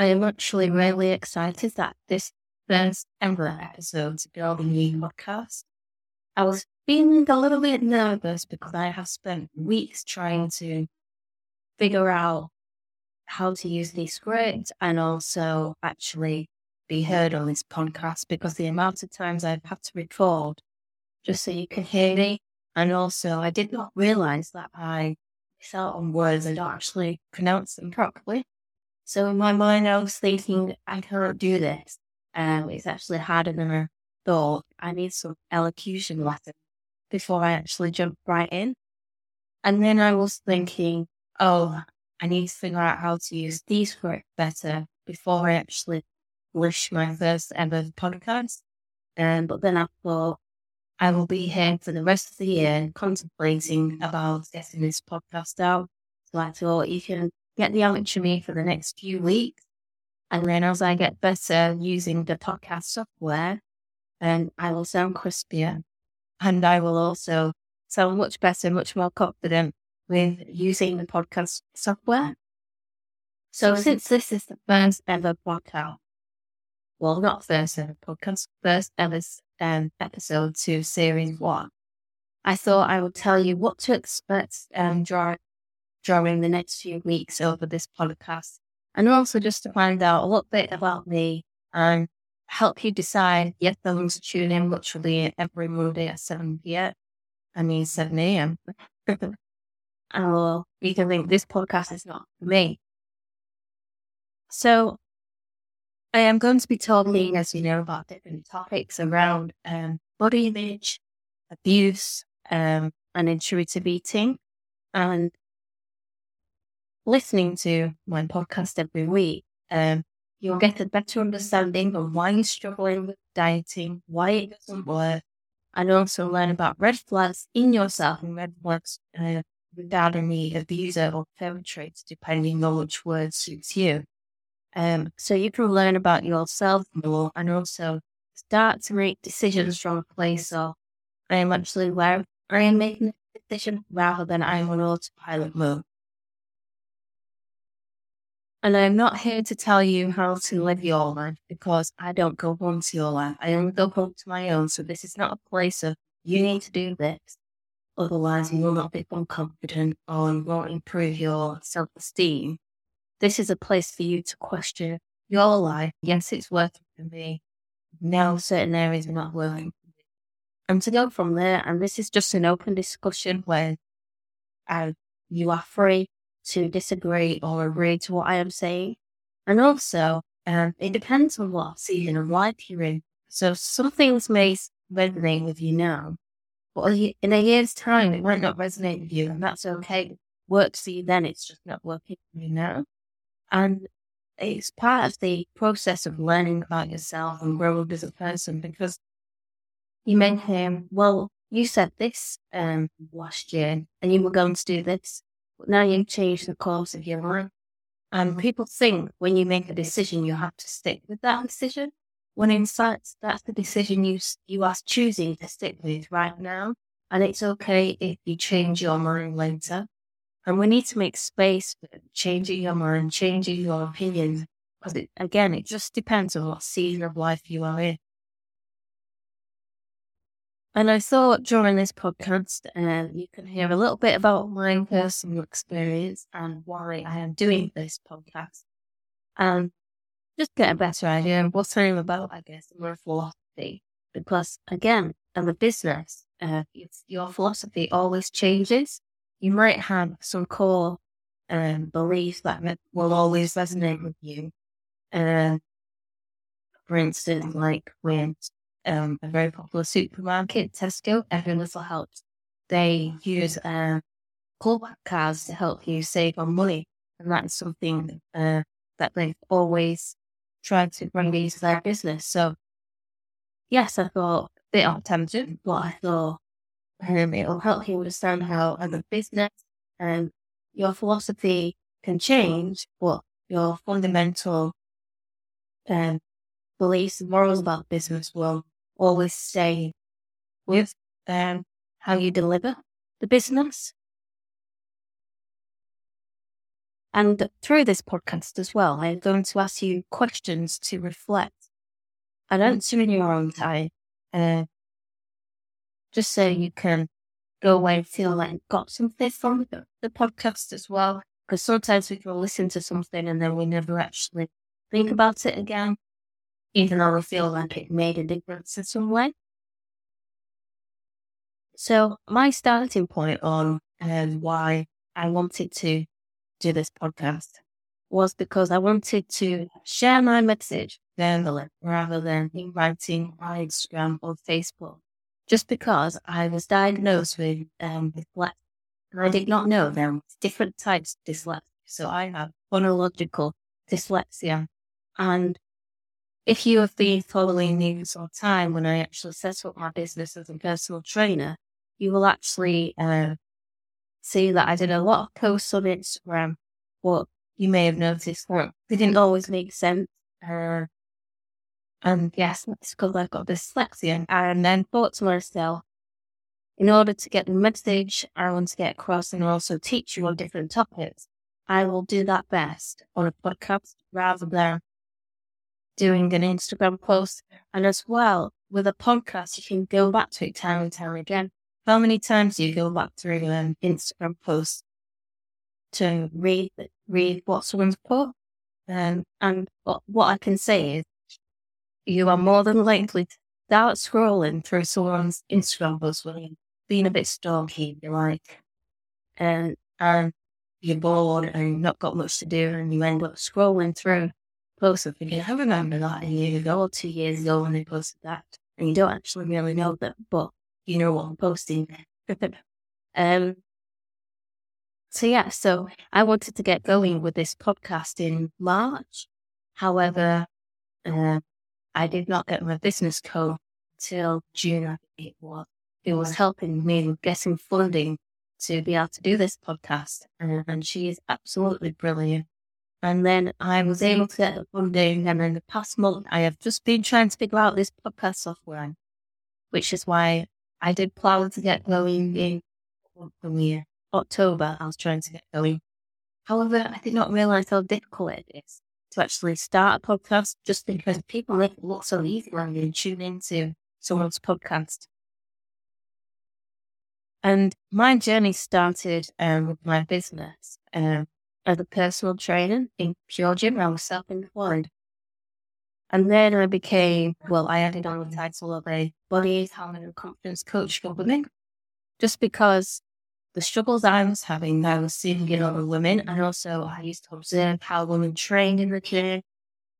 I am actually really excited that this first ever episode build a new podcast. I was feeling a little bit nervous because I have spent weeks trying to figure out how to use Descript and also actually be heard on this podcast because the amount of times I've had to record just so you can hear me. And also, I did not realize that I miss out on words and don't actually pronounce them properly. So in my mind, I was thinking, I can't do this. Um, it's actually harder than I thought. I need some elocution lessons before I actually jump right in. And then I was thinking, oh, I need to figure out how to use these scripts better before I actually publish my first ever podcast. Um, but then I thought I will be here for the rest of the year contemplating about getting this podcast out. So I thought you can get the amateur me for the next few weeks. And then as I get better using the podcast software, then I will sound crispier. And I will also sound much better, much more confident with using the podcast software. So since this is the first ever podcast, well, not first ever podcast, first ever um, episode to series one, I thought I would tell you what to expect um, during, during the next few weeks over this podcast. And also just to find out a little bit about me and help you decide, yes, going to tune in literally every Monday at 7 p.m. I mean, 7 a.m. or you can think this podcast is not for me. So I am going to be talking, as you know, about different topics around um, body image, abuse, um, and intuitive eating. And listening to my podcast every week, um, you'll get a better understanding of why you're struggling with dieting, why it doesn't work, and also learn about red flags in yourself and red flags uh, regarding the abuser or perpetrator, depending on which word suits you. Um, so you can learn about yourself more and also start to make decisions from a place of I am actually where I am making a decision rather than I'm on autopilot mode. And I'm not here to tell you how to live your life because I don't go home to your life. I only go home to my own. So this is not a place of you need to do this. Otherwise, you will not become confident or you won't improve your self esteem. This is a place for you to question your life. Yes, it's working for me. Now, certain areas are not working. And to go from there, and this is just an open discussion where uh, you are free to disagree or agree to what I am saying. And also, um, it depends on what season life you're in. So some things may resonate with you now, but in a year's time, it might not resonate with you, and that's okay. Works for you then, it's just not working for you now. And it's part of the process of learning about yourself and growing as a person because you may hear, well, you said this um, last year and you were going to do this. Now you mm-hmm. change the course of your life. And people think when you make a decision, you have to stick with that decision. When in fact, that's the decision you, you are choosing to stick with right now. And it's okay if you change your mind later. And we need to make space for changing your mind, changing your opinion. Because it, again, it just depends on what season of life you are in. And I thought during this podcast, uh, you can hear a little bit about my personal experience and why I am doing this podcast. And just get a better idea of what I'm about, I guess, and my philosophy. Because again, as a business, uh, your philosophy always changes. You might have some core um, beliefs that will always resonate with you. Uh, for instance, like when um, a very popular supermarket, Tesco, Every Little Helps. They use um, Clubcards to help you save on money. And that's something uh, that they've always tried to bring into their business. So, yes, I thought a bit off tangent, but I thought um, it'll help you understand how, as a business, um, your philosophy can change, but your fundamental um, beliefs and morals about business will always stay with um, how you deliver the business. And through this podcast as well, I'm going to ask you questions to reflect and answer in your own time. Uh, just so you can go away and feel like you've got something from the, the podcast as well. Because sometimes we can listen to something and then we never actually think about it again, even though we feel like it made a difference in some way. So my starting point on um, why I wanted to do this podcast was because I wanted to share my message verbally rather than in writing on Instagram or Facebook. Just because I was diagnosed with um, dyslexia, and I did not know there were different types of dyslexia. So I have phonological dyslexia, and if you have been following me some time, when I actually set up my business as a personal trainer, you will actually uh, see that I did a lot of posts on Instagram, but you may have noticed that they didn't always make sense. Uh, and yes, it's because I've got dyslexia. And then thought to myself, in order to get the message I want to get across and also teach you on different topics, I will do that best on a podcast rather than doing an Instagram post. And as well, with a podcast, you can go back to it time and time again. How many times do you go back through an Instagram post to read read what someone's put? Um, and what, I can say is you are more than likely to start scrolling through someone's Instagram post when you're being a bit stalky, you're like, and, and you're bored and you've not got much to do and you end up scrolling through and thinking, I remember that a year ago or two years ago when they posted that. And you don't actually really know them, but you know what I'm posting. um, so yeah, so I wanted to get going with this podcast in March. However, uh, I did not get my business code till June. I think it was. It was helping me with getting funding to be able to do this podcast, and she is absolutely brilliant. And then I was able to get the funding, and in the past month, I have just been trying to figure out this podcast software, which is why I did plan to get going in October. I was trying to get going. However, I did not realize how difficult it is to actually start a podcast just because people make it look so easy when you tune into someone's podcast. And my journey started um, with my business um, as a personal trainer in Pure Gym. I was self employed. And then I became, well, I added on the title of a body, talent, and confidence coach for women, just because the struggles I was having, I was seeing in other women. And also, I used to observe how women trained in the gym.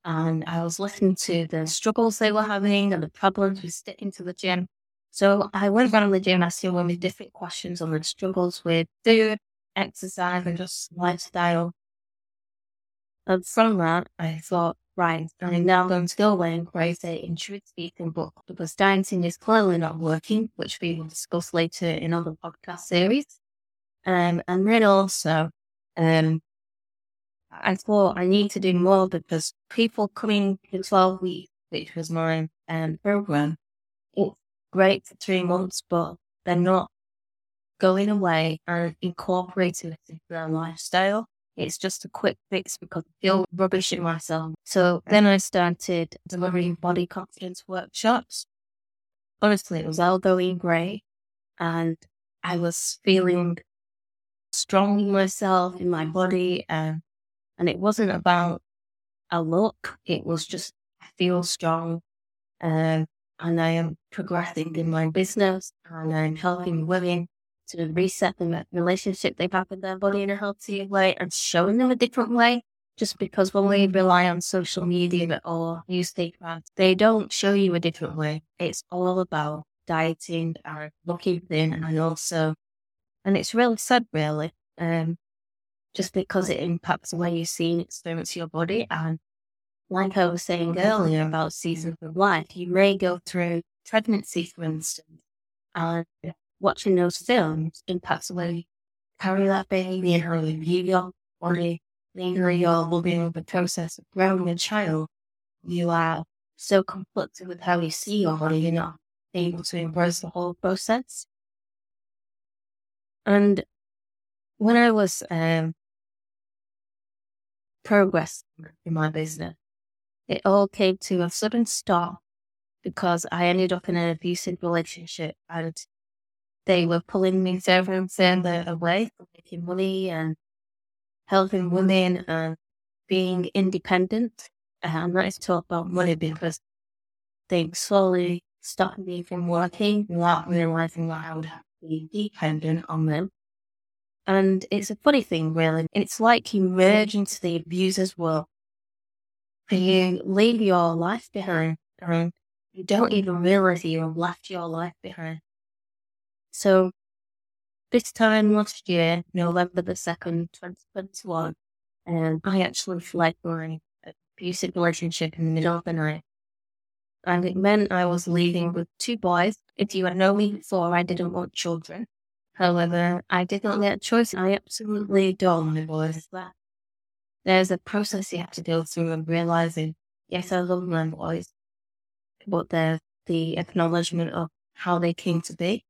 And I was listening to the struggles they were having and the problems with sticking to the gym. So I went around the gym asking women different questions on the struggles with food, exercise, and just lifestyle. And from that, I thought, right, I'm now going to go away and create a intuitive eating book because dieting is clearly not working, which we will discuss later in other podcast series. Um, and then also, um, I thought I need to do more because people coming to 12 weeks, which was my um, program, it's great for three months, but they're not going away and incorporating it into their lifestyle. It's just a quick fix because I feel rubbish in myself. So then I started delivering body confidence workshops. Honestly, it was all going great. And I was feeling strong in myself, in my body. And, and it wasn't about a look. It was just, I feel strong. Um, and I am progressing in my business and I'm helping women to reset the relationship they have with their body in a healthy way and showing them a different way. Just because when we rely on social media or newspapers, they don't show you a different way. It's all about dieting and looking thin and also, and it's really sad, really, um, just because it impacts the way you see and experience your body. And like I was saying earlier about seasons of life, you may go through pregnancy, for instance, and watching those films the way carry that baby and how you view your body, later you're the process of growing a child. You are so conflicted with how you see body, you're not able to embrace the whole process. And when I was um, in my business. It all came to a sudden stop because I ended up in an abusive relationship and they were pulling me and further away from making money and helping women and being independent. And I'm not to talk about money because they slowly stopped me from working without realizing that I would be dependent on them. And it's a funny thing, really. It's like you merge into the abuser's world. You leave your life behind you don't even realize you have left your life behind. So this time last year, November the 2nd, 2021, um, I actually fled my abusive relationship in the middle of the night. And it meant I was leaving with two boys. If you had known me before, I didn't want children. However, I did not get a choice. I absolutely adore my boys. That there's a process you have to go through of realizing, yes, I love my boys, but there's the acknowledgement of how they came to be.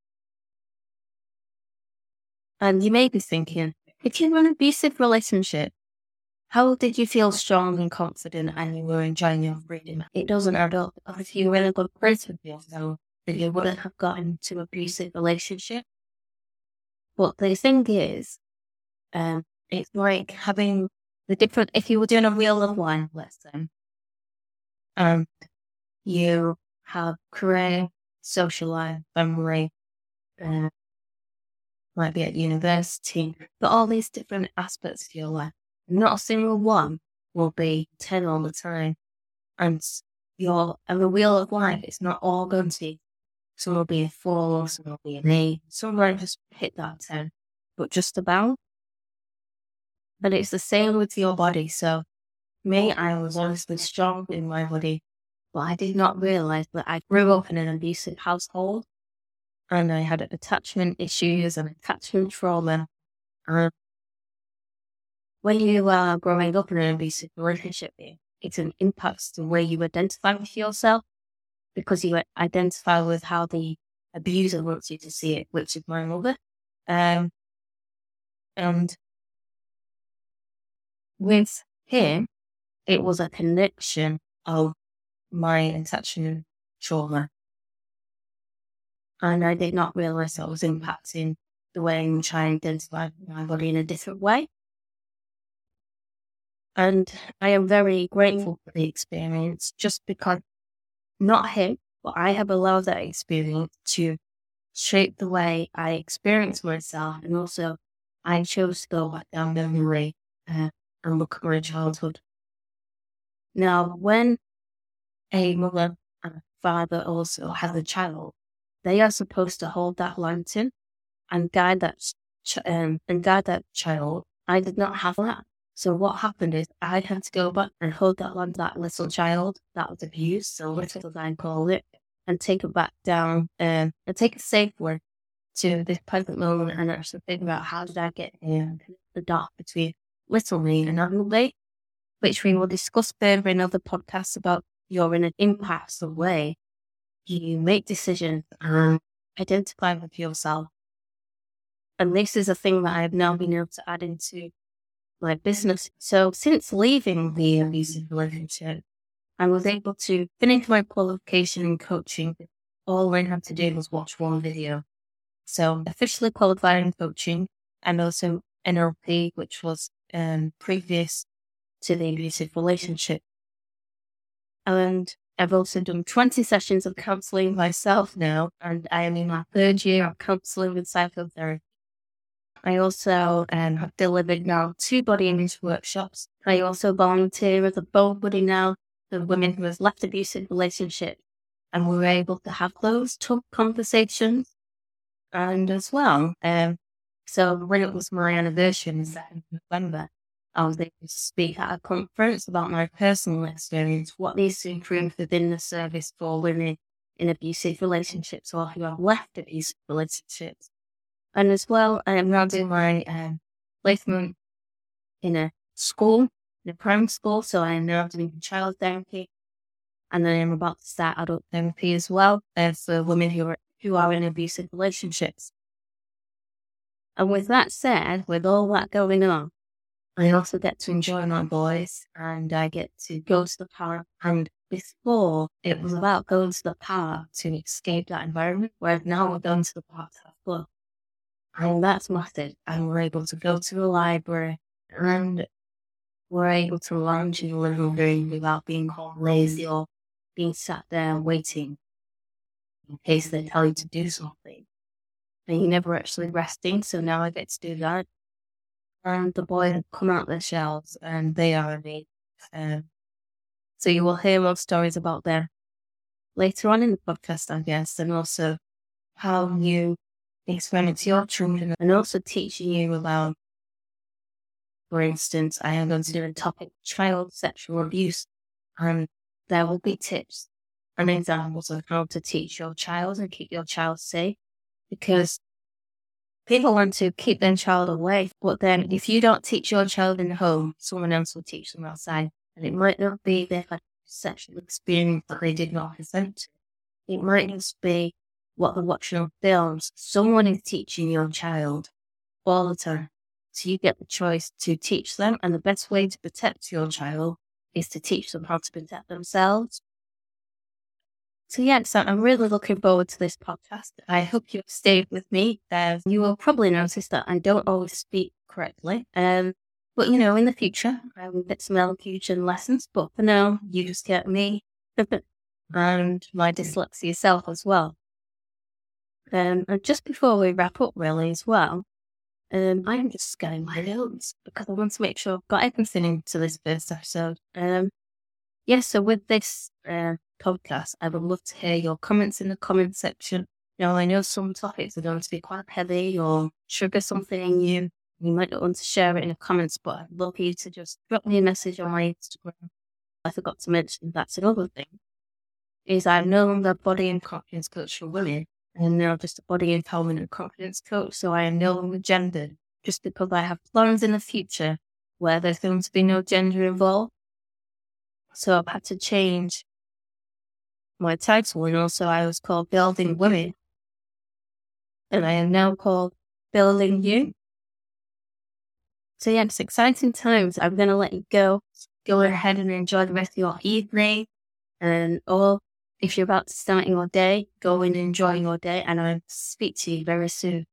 And you may be thinking, if you're in an abusive relationship, how did you feel strong and confident and you were enjoying your freedom? It doesn't add up. If you were in a good place with yourself, then you wouldn't have gotten into abusive relationship. But the thing is, um, it's like having the different, if you were doing a wheel of life lesson, um, you have career, social life, family, uh, might be at university, but all these different aspects of your life, not a single one will be 10 all the time. And your, and the wheel of life, it's not all going to some will be a four, some will be an eight, some might just hit that 10, but just about. And it's the same with your body. So me, I was honestly strong in my body, but I did not realize that I grew up in an abusive household and I had attachment issues and attachment trauma. And when you are growing up in an abusive relationship, it impacts the way you identify with yourself because you identify with how the abuser wants you to see it, which is my mother. Um, and with him, it was a connection of my attachment trauma and I did not realize I was impacting the way in which I identify my body in a different way. And I am very grateful for the experience just because not him, but I have allowed that experience to shape the way I experience myself. And also, I chose to go back down memory uh, and look at my childhood. Now, when a mother and a father also has a child, they are supposed to hold that lantern and guide that ch- um, and guide that child. I did not have that. So what happened is I had to go back and hold that lantern, that little child that was abused, so little as I call it, and take it back down um, and take safe word to this present moment and actually think about how did I get here, the dark between little me and adult me, which we will discuss further in other podcasts about you're in an impasse way you make decisions and identify with yourself. And this is a thing that I've now been able to add into my business. So since leaving the abusive relationship, I was able to finish my qualification in coaching. All I had to do was watch one video. So officially qualified in coaching and also NLP, which was um, previous to the abusive relationship. And I've also done 20 sessions of counseling myself now, and I am in my third year of counseling with psychotherapy. I also um, have delivered now two body image workshops. I also volunteer as a board buddy now for women who have left abusive relationships, and we were able to have those tough conversations. And as well, um, so when it was my anniversary in November, I was able to speak at a conference about my personal experience, what needs to improve within the service for women in abusive relationships or who have left abusive relationships. And as well, I am now doing my um, placement in a school, in a primary school. So I am now doing child therapy. And then I'm about to start adult therapy as well uh, for women who are, who are in abusive relationships. And with that said, with all that going on, I also get to enjoy my boys and I get to go to the park. And before it was about going to the park to escape that environment, whereas now we're going to the park to have fun. And that's massive. And we're able to go to the library and we're able to lounge in the living room without being called lazy or being sat there waiting in case they tell you to do something. And you're never actually resting, so now I get to do that. And the boy boys come out their shells and they are amazing. Um, so you will hear more stories about them later on in the podcast, I guess, and also how you to your children and also teaching you about for instance, I am going to do a topic child sexual abuse, and there will be tips and examples of how to teach your child and keep your child safe. Because people want to keep their child away, but then if you don't teach your child in the home, someone else will teach them outside. And it might not be their sexual experience that they did not consent to. It might just be what they're watching on films. Someone is teaching your child all the time. So you get the choice to teach them. And the best way to protect your child is to teach them how to protect themselves. So yeah, so I'm really looking forward to this podcast. I hope you've stayed with me. Uh, you will probably notice that I don't always speak correctly. Um, but you know, in the future, I will get some elocution lessons. But for now, you just get me and my dyslexia self as well. Um, and just before we wrap up, really, as well, um, I'm just scanning my notes because I want to make sure I've got everything into this first episode. Um, yeah, so with this uh, podcast, I would love to hear your comments in the comment section. You know, I know some topics are going to be quite heavy or trigger something in you. You might not want to share it in the comments, but I'd love you to just drop me a message on my Instagram. I forgot to mention that's another thing. Is I'm no longer body and confidence coach for women and now just a body empowerment and confidence coach. So I am no longer gendered just because I have plans in the future where there's going to be no gender involved. So I've had to change my title and also I was called Building Women. And I am now called Building You. So yeah, it's exciting times. I'm to let you go. Go ahead and enjoy the rest of your evening and all if you're about to start your day, go and enjoy your day, and I'll speak to you very soon.